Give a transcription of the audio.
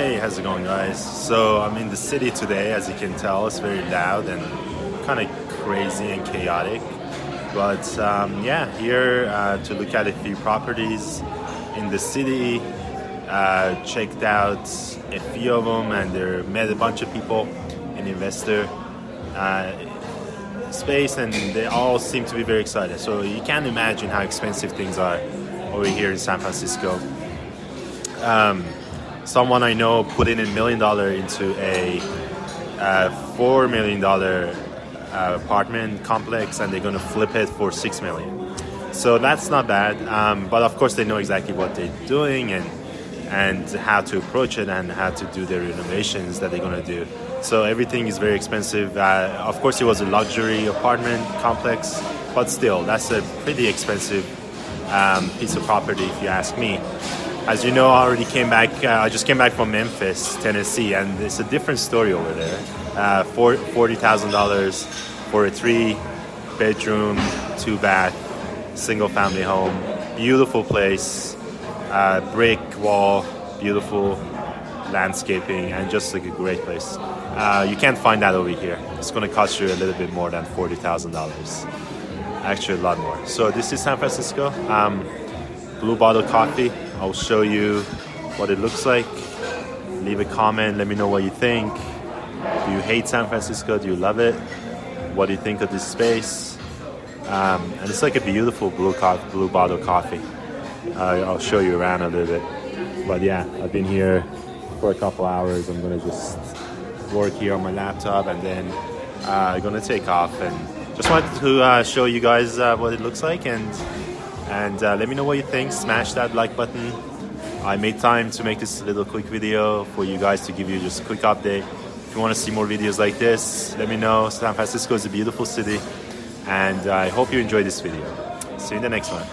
Hey, how's it going, guys? So I'm in the city today, as you can tell. It's very loud and kind of crazy and chaotic. But um, yeah, here uh, to look at a few properties in the city. Uh, checked out a few of them, and there met a bunch of people, an investor uh, space, and they all seem to be very excited. So you can't imagine how expensive things are over here in San Francisco. Um, someone I know put in a million dollar into a uh, four million dollar uh, apartment complex, and they're going to flip it for six million. So that's not bad. Um, but of course, they know exactly what they're doing and and how to approach it and how to do the renovations that they're going to do. So everything is very expensive. Uh, of course, it was a luxury apartment complex, but still, that's a pretty expensive um, piece of property, if you ask me. As you know, I already came back. Uh, I just came back from Memphis, Tennessee, and it's a different story over there. Uh, Forty thousand dollars for a three-bedroom, two-bath, single-family home. Beautiful place, uh, brick wall, beautiful landscaping, and just like a great place. Uh, you can't find that over here. It's going to cost you a little bit more than forty thousand dollars. Actually, a lot more. So this is San Francisco. Um, Blue Bottle Coffee. I'll show you what it looks like. Leave a comment. Let me know what you think. Do you hate San Francisco? Do you love it? What do you think of this space? Um, and it's like a beautiful blue, co- blue bottle coffee. Uh, I'll show you around a little bit. But yeah, I've been here for a couple hours. I'm gonna just work here on my laptop and then uh, gonna take off and just wanted to uh, show you guys uh, what it looks like and and uh, let me know what you think. Smash that like button. I made time to make this little quick video for you guys to give you just a quick update. If you want to see more videos like this, let me know. San Francisco is a beautiful city, and I hope you enjoyed this video. See you in the next one.